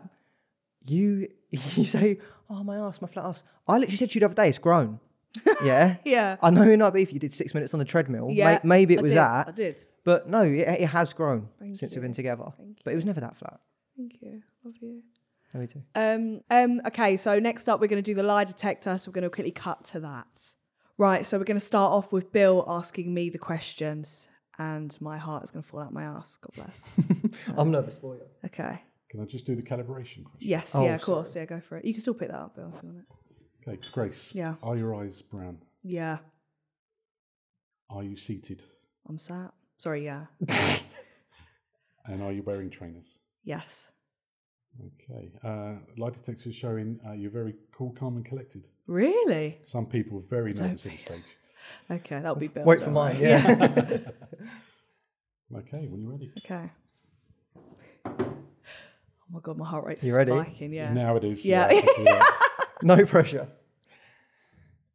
You [LAUGHS] you say, oh my ass, my flat ass. I literally said to you the other day, it's grown. [LAUGHS] yeah. Yeah. I know in our beef you did six minutes on the treadmill. May- Yeah. maybe it I was did, that. I did. But no, it, it has grown Thank since you. we've been together. Thank But it was never that flat. Thank you. Love you. Me too. Um, um, okay, so next up, we're going to do the lie detector. So we're going to quickly cut to that. Right, so we're going to start off with Bill asking me the questions, and my heart is going to fall out my ass. God bless. [LAUGHS] I'm nervous for you. Okay. Can I just do the calibration question? Yes, Oh, yeah, of course. Yeah, go for it. You can still pick that up, Bill, if you want it. Okay, Grace. Yeah. Are your eyes brown? Yeah, Are you seated? I'm sat. Sorry, yeah. [LAUGHS] And are you wearing trainers? Yes. Okay. Uh, lie detector is showing uh, you're very cool, calm, and collected. Really? Some people are very nervous at this stage. [LAUGHS] Okay, that'll be Bill. Wait for don't mine. Yeah. [LAUGHS] Okay, when you're ready. Okay. Oh my god, my heart rate's You ready? spiking. Yeah. Now it is. Yeah. I can see that. [LAUGHS] no pressure.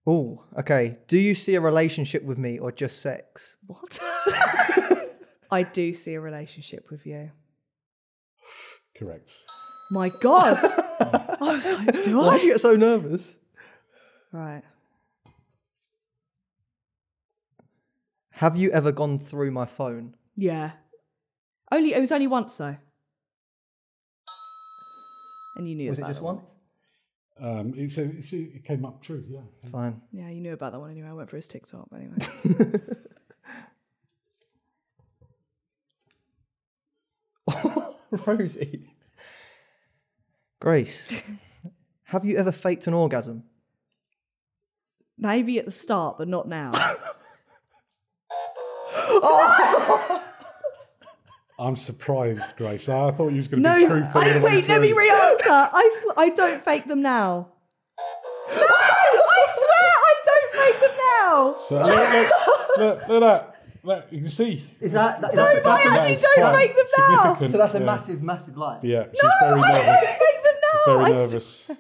Oh, okay. Do you see a relationship with me or just sex? What? [LAUGHS] I do see a relationship with you. Correct. My God. [LAUGHS] I was like, do Why I? did you get so nervous? Right. Have you ever gone through my phone? Yeah. Only it was only once though. And you knew Was it about just once? Um, it's, a, it's a, it came up true, yeah. Fine. Yeah, you knew about that one anyway. I went for his TikTok anyway. [LAUGHS] Rosie. Grace, have you ever faked an orgasm? Maybe at the start, but not now. [LAUGHS] I'm surprised, Grace. I thought you was going to no, be truthful. all the I, way wait, let me through. re-answer. I sw- I don't fake them now. No, I swear I don't fake them now. So look, look, look, look at that. Look, you can see. Is that, that No, that's, but I that's, actually is don't fake them now. so that's a yeah. massive, massive lie. Yeah, she's very I nervous. don't fake them now. Very nervous. [LAUGHS]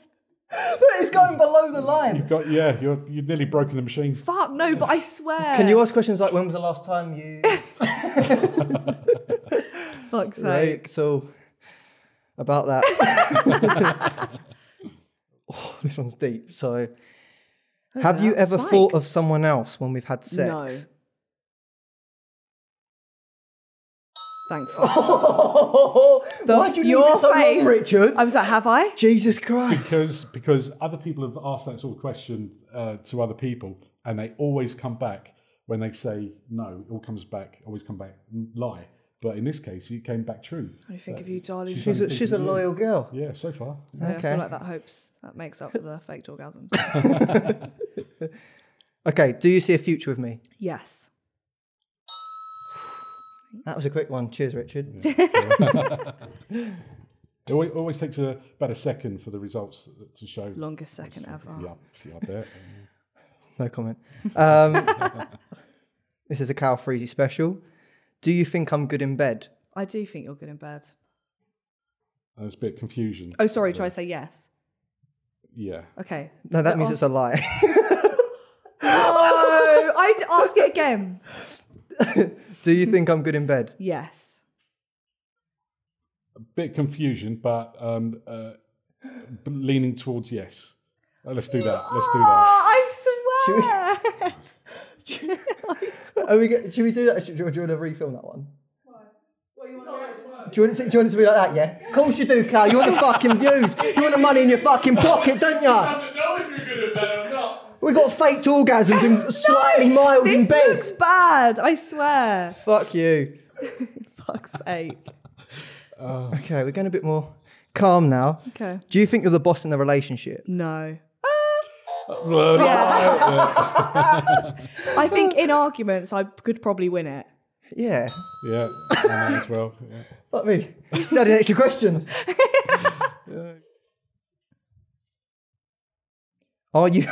But it's going below the line. You've got yeah. You're you've nearly broken the machine. Fuck no, but I swear. Can you ask questions like when was the last time you [LAUGHS] Fuck's sake. Right, so about that. [LAUGHS] oh, this one's deep. So have you ever spiked. thought of someone else when we've had sex? No. Thank [LAUGHS] fuck. Why'd you leave your it so face. long, Richard? I was like, have I? Jesus Christ. because because other people have asked that sort of question uh, to other people, and they always come back when they say no. It all comes back, always come back lie. But in this case, it came back true. I think of you, darling. She's a, she's a loyal girl. Yeah, so far. Yeah, I feel like that hopes that makes up for the faked orgasms. [LAUGHS] Okay, do you see a future with me? yes. [SIGHS] That was a quick one. Cheers, Richard. [LAUGHS] It always, always takes a, about a second for the results to show. Longest second ever. Yeah, yeah, I bet. [LAUGHS] No comment. Um, this is a Cal Freezy special. Do you think I'm good in bed? I do think you're good in bed. There's a bit of confusion. Oh, sorry. Try to say yes. Yeah. Okay. No, that But means ask- it's a lie. Oh, I'd ask it again. [LAUGHS] do you think I'm good in bed? Yes. A bit confusion, but um, uh, b- leaning towards yes. Uh, let's do that. Let's do that. Oh, I swear. [LAUGHS] [LAUGHS] I swear. Are we get, should we do that? Should, do you want to refilm that one? Do you, want it to, do you want it to be like that, yeah? Of course you do, Cal. You want the fucking views. You want the money in your fucking pocket, don't you? know if you're good at that. We got faked orgasms and [LAUGHS] slightly mild in This bed. looks bad. I swear. Fuck you. [LAUGHS] Fuck's sake. Okay, we're getting a bit more calm now. Okay. Do you think you're the boss in the relationship? No. Well, [LAUGHS] I think in arguments I could probably win it. Yeah. yeah, I know as well. Yeah. Fuck me. Is that any extra questions? [LAUGHS] Are you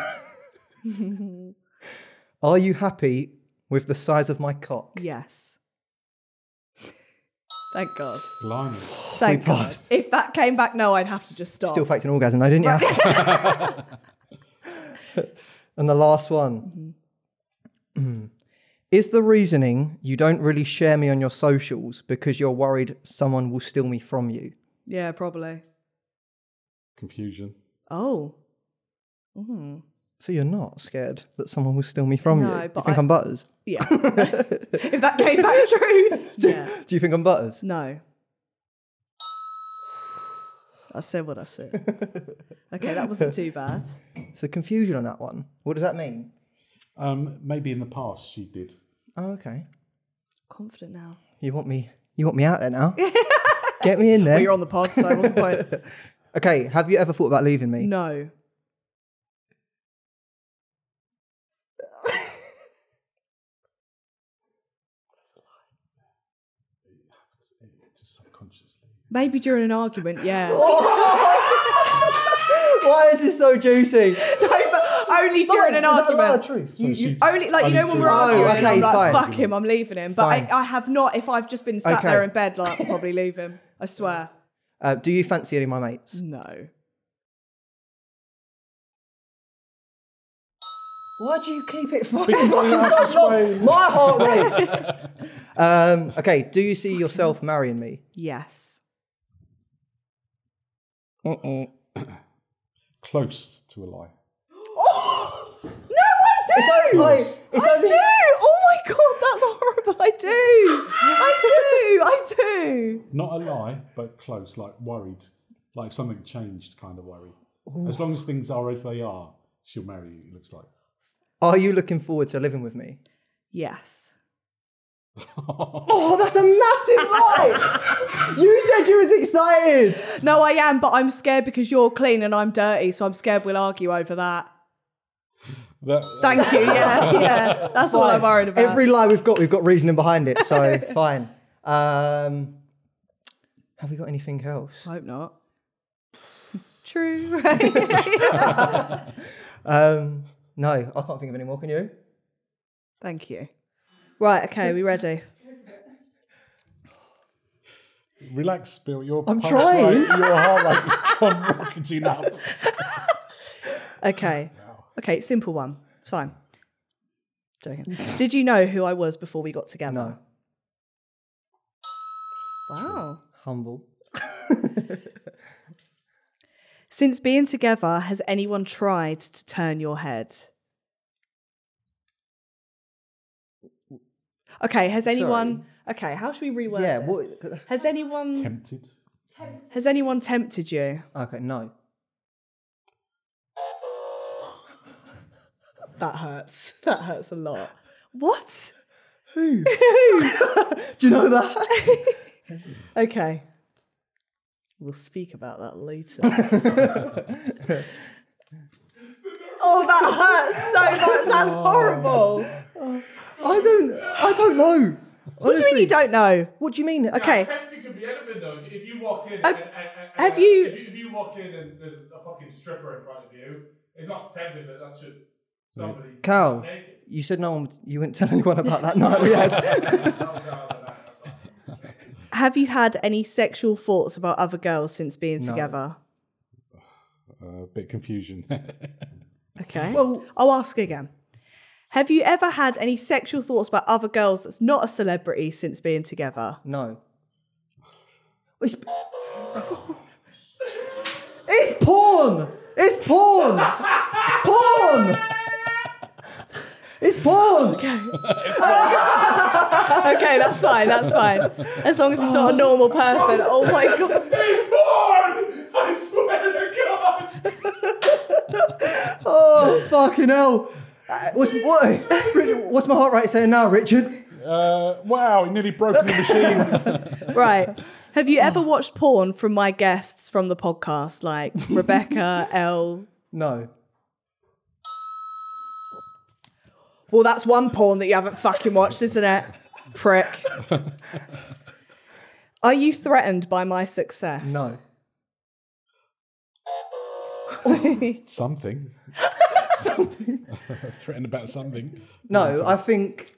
Are you happy with the size of my cock? Yes. Thank God. Blimey. Thank God. passed. If that came back no, I'd have to just stop. Still faked an orgasm though, didn't you? [LAUGHS] [LAUGHS] and the last one. Is the reasoning you don't really share me on your socials because you're worried someone will steal me from you? yeah, probably. Confusion. Oh. Mm. So you're not scared that someone will steal me from No, you? You but think I- I'm Butters? Yeah. [LAUGHS] [LAUGHS] if that came back true. yeah. Do you think I'm Butters? No. I said what I said. [LAUGHS] Okay, that wasn't too bad. So confusion on that one. What does that mean? Um, maybe in the past she did. Oh, okay. Confident now. You want me? You want me out there now? [LAUGHS] Get me in there. Well, you're on the pod, so what's the point? [LAUGHS] okay. Have you ever thought about leaving me? No. Just subconsciously. Maybe during an argument, yeah. [LAUGHS] Why is this so juicy? [LAUGHS] no, but only during an Is that a lie argument. of truth? You- you- Only like you know when we're Oh, arguing, okay, I'm like, fine. fuck him, I'm leaving him. But I, Fine. I have not. If I've just been sat Okay. there in bed, like I'll probably leave him. I swear. [LAUGHS] uh, do you fancy any of my mates? No. Why do you keep it fucking Because I have to fucking so long? explain. My heart rate. um, okay. Do you see yourself marrying me? Yes. [CLEARS THROAT] Close to a lie. Oh [GASPS] no, I do. It's only like it's I only. do. Oh my god, that's horrible. I do. I do. I do. Not a lie, but close, like worried. Like something changed kind of worry. As long as things are as they are, she'll marry you. It looks like. Are you looking forward to living with me? Yes. Oh, that's a massive lie! you said you was excited. No, I am, but I'm scared because you're clean and I'm dirty, so I'm scared we'll argue over that. That, Thank you. Yeah, yeah. That's all I'm worried about. Every lie we've got, we've got reasoning behind it. So [LAUGHS] fine. Um, have we got anything else? I hope not. [LAUGHS] True. Right? [LAUGHS] Um, no, I can't think of any more. Can you? Thank you. Right. Okay. We ready? Relax, Bill. Your I'm pulse trying. rate- your heart rate has gone rocketing up. [LAUGHS] Okay. Okay. Simple one. It's fine. Joking. Did you know who I was before we got together? No. Wow. Humble. [LAUGHS] Since being together, has anyone tried to turn your head? Okay, has anyone Okay, how should we reword yeah. this? What? Has anyone Tempted. has anyone tempted you? Okay. No. [LAUGHS] That hurts. [LAUGHS] That hurts a lot. What? Who? [LAUGHS] Do you know that? Okay. We'll speak about that later. oh, that hurts so much. That's oh. horrible. I don't. I don't know. What do you mean you don't know? What do you mean? Okay. Tempting could be anything though. If you walk in, Uh, and, and, and, have and you- If, you? if you walk in and there's a fucking stripper in front of you, it's not tempting, but that's just somebody. Cal, naked. you said no one. would- You wouldn't tell anyone about that night we had. [LAUGHS] That was out of that, that's all. Have you had any sexual thoughts about other girls since being No. together? A bit confusion. [LAUGHS] Okay. Well- I'll ask again. Have you ever had any sexual thoughts about other girls that's not a celebrity since being together? No. It's, it's porn. It's porn. porn. It's porn. Okay, [LAUGHS] okay, that's fine. That's fine. As long as it's not a normal person. Oh my god. It's born! I swear to God! Oh fucking hell. Uh, What's what, Richard, what's my heart rate saying now, Richard? uh, wow, he nearly broke the machine. [LAUGHS] Right. Have you ever watched porn from my guests from the podcast, like Rebecca, [LAUGHS] Elle? No. Well, that's one porn that you haven't fucking watched, isn't it? Prick. Are you threatened by my success? No. [LAUGHS] something. Something. [LAUGHS] Threatened about something. No, I think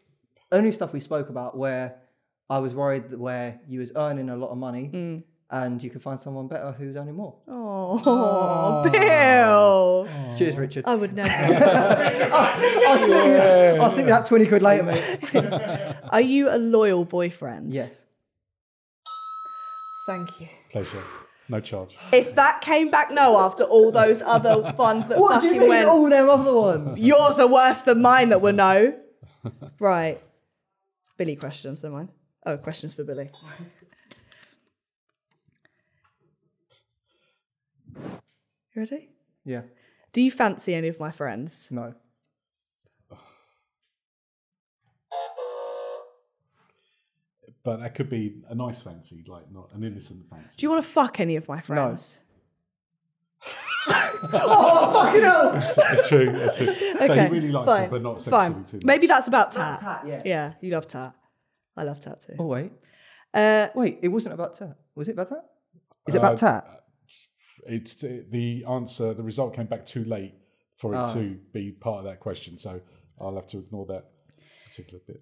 only stuff we spoke about where I was worried that where you was earning a lot of money hmm. and you could find someone better who's earning more. Oh, oh. Bill. Oh. Cheers, Richard. I would never. [LAUGHS] I'll, slip you, I'll slip you that 20 quid later, mate. [LAUGHS] Are you a loyal boyfriend? yes. Thank you. Pleasure. No charge. If that came back no after all those other [LAUGHS] ones that What do you mean, went, all them other ones? yours are worse than mine that were no. [LAUGHS] right. Billy questions, never mind. Oh, questions for Billy. [LAUGHS] You ready? Yeah. Do you fancy any of my friends? No. But that could be a nice fancy, like not an innocent fancy. Do you want to fuck any of my friends? No. [LAUGHS] [LAUGHS] Oh, fucking hell! It's true. That's true. So Okay, he really likes fine, it, but not sexually fine. too much. Maybe that's about tat. tat, yeah. Yeah, you love tat. I love tat too. Oh, wait. Uh, Wait, it wasn't about tat. Was it about tat? Is it about uh, tat? Uh, it's the, the answer. The result came back too late for it Oh. to be part of that question. So I'll have to ignore that particular bit.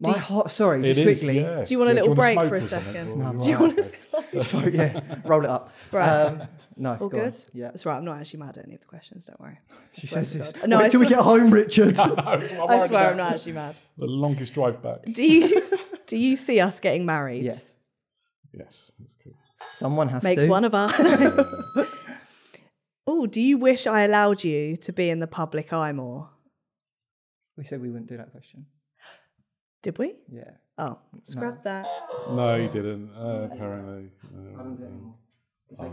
My heart, sorry, It just is. quickly. yeah. Do you want a Yeah, little break smoke for a second? Or- No, do you want to okay. smoke? [LAUGHS] Yeah, roll it up. Right. Um, no, All go on. good? Yeah. That's right. I'm not actually mad at any of the questions. Don't worry. [LAUGHS] I She says this. God. No, Wait I till we get home, Richard. [LAUGHS] No, it's I'm I worried swear about. I'm not actually mad. The longest drive back. Do you do you see us getting married? yes. Yes, cool. Someone has to. Makes to. one of us. oh, do you wish I allowed you to be in the public eye more? We said we wouldn't do that question. Did we? Yeah. Oh, scrap that. No, you didn't. Uh, apparently. Uh,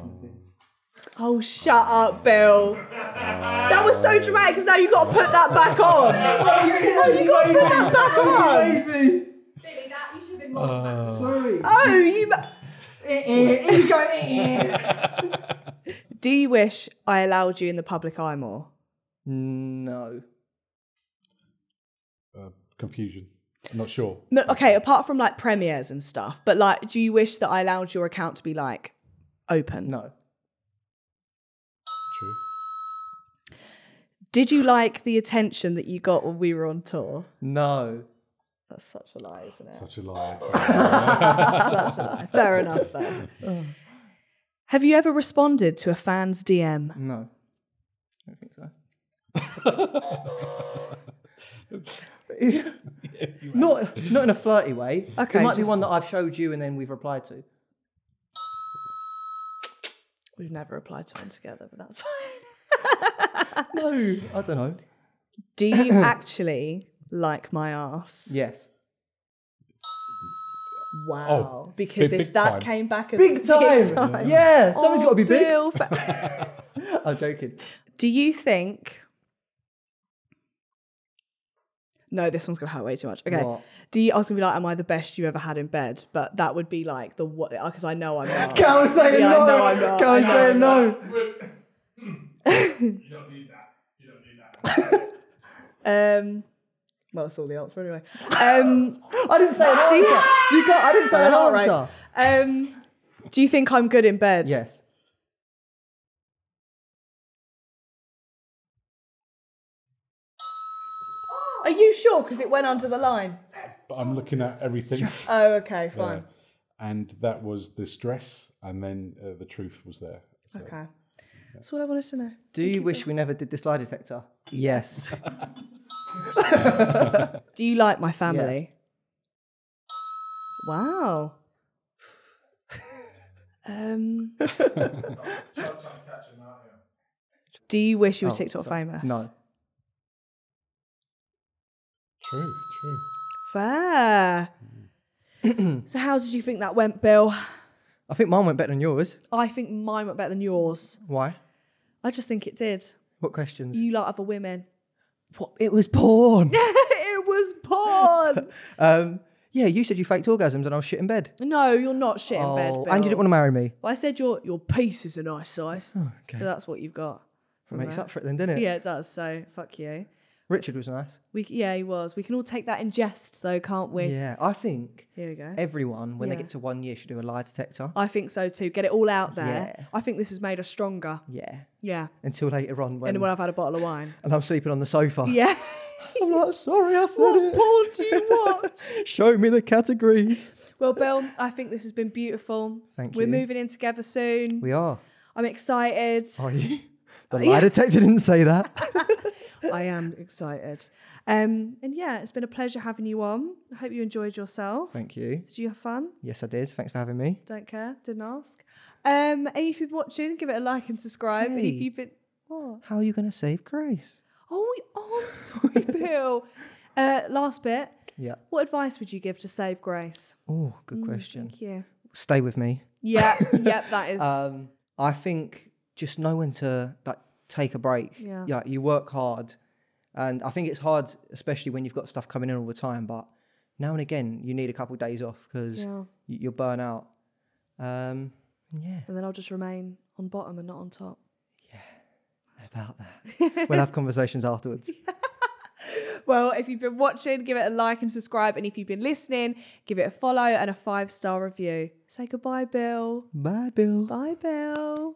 Oh, shut up, Bill. That was so dramatic because now you've got to put that back on. [LAUGHS] Oh, you've got to put that back on. Baby. Billy, that you should have been more uh. Sorry. Oh, you. ma- eh, eh, eh, He's going. [LAUGHS] Do you wish I allowed you in the public eye more? No. Uh, confusion. I'm not sure. No, okay, apart from like premieres and stuff, but like, do you wish that I allowed your account to be like open? No. True. Did you like the attention that you got when we were on tour? No. That's such a lie, isn't it? Such a lie. [LAUGHS] such a lie. Fair enough, then. [LAUGHS] Have you ever responded to a fan's DM? No. I don't think so. [LAUGHS] [LAUGHS] not not in a flirty way. Okay, It might be just- one that I've showed you and then we've replied to. We've never replied to one together, but that's [LAUGHS] fine. No, I don't know. Do you [COUGHS] actually like my ass? Yes. Wow. Oh, because big- if big that time. came back as Big time. Yeah, something's Oh, got to be big. Oh, Bill, fa- [LAUGHS] I'm joking. Do you think? No, this one's gonna hurt way too much. Okay. What? Do you? I was gonna be like, "Am I the best you ever had in bed?" But that would be like the what? Because I know I'm not. [LAUGHS] Can't say Yeah, I no. know I'm not. Can't I know say I'm no. You don't need that. You don't need that. [LAUGHS] Um. Well, that's all the answer anyway. Um. [LAUGHS] I didn't say an answer. Do you- You got. I didn't say an All right. answer. Um. Do you think I'm good in bed? Yes. Are you sure? Because it went under the line. But I'm looking at everything. [LAUGHS] Oh, okay, Yeah. fine. And that was the stress, and then uh, the truth was there. So, Okay. That's what I wanted to know. Do you wish we never did this lie detector? Yes. [LAUGHS] Do you like my family? Wow. [LAUGHS] um. Do you wish you were Oh, TikTok sorry. famous? No. True, true. Fair. [CLEARS THROAT] so, how did you think that went, Bill? I think mine went better than yours. I think mine went better than yours. Why? I just think it did. What questions? You like other women. What? It was porn. [LAUGHS] it was porn. [LAUGHS] um, yeah, you said you faked orgasms and I was shit in bed. no, you're not shit in bed. Oh, Bill. and you didn't want to marry me. Well, I said your your piece is a nice size. Okay. So that's what you've got. It makes that. up for it then, didn't it? Yeah, it does. So fuck you. Richard was nice. We yeah, he was. We can all take that in jest though, can't we? Yeah, I think Here we go. everyone, when they get to one year, should do a lie detector. I think so too. Get it all out there. Yeah. I think this has made us stronger. Yeah. Yeah. Until later on when, And when I've had a bottle of wine. and I'm sleeping on the sofa. [LAUGHS] Yeah. [LAUGHS] I'm like, sorry, I said what it. porn do you [LAUGHS] watch? Show me the categories. well, Bill, I think this has been beautiful. Thank you. We're moving in together soon. We are. I'm excited. Are you? The lie detector didn't say that. I am excited. Um, and yeah, it's been a pleasure having you on. I hope you enjoyed yourself. Thank you. Did you have fun? Yes, I did. Thanks for having me. Don't care. Didn't ask. Um, and if you've been watching, give it a like and subscribe. And if you've been what? How are you going to save Grace? Oh, oh, I'm sorry, [LAUGHS] Bill. Uh, last bit. Yeah. What advice would you give to save Grace? Oh, good question. Thank you. Stay with me. Yeah, [LAUGHS] yep, that is. Um, I think just know when to like take a break. Yeah. Yeah. You work hard, and I think it's hard, especially when you've got stuff coming in all the time. But now and again, you need a couple of days off because Yeah. you'll burn out. Um, yeah, and then I'll just remain on bottom and not on top. Yeah, that's about that. we'll have conversations afterwards. [LAUGHS] Well, if you've been watching, give it a like and subscribe. And if you've been listening, give it a follow and a five star review. Say goodbye, Bill. Bye, Bill. Bye, Bill.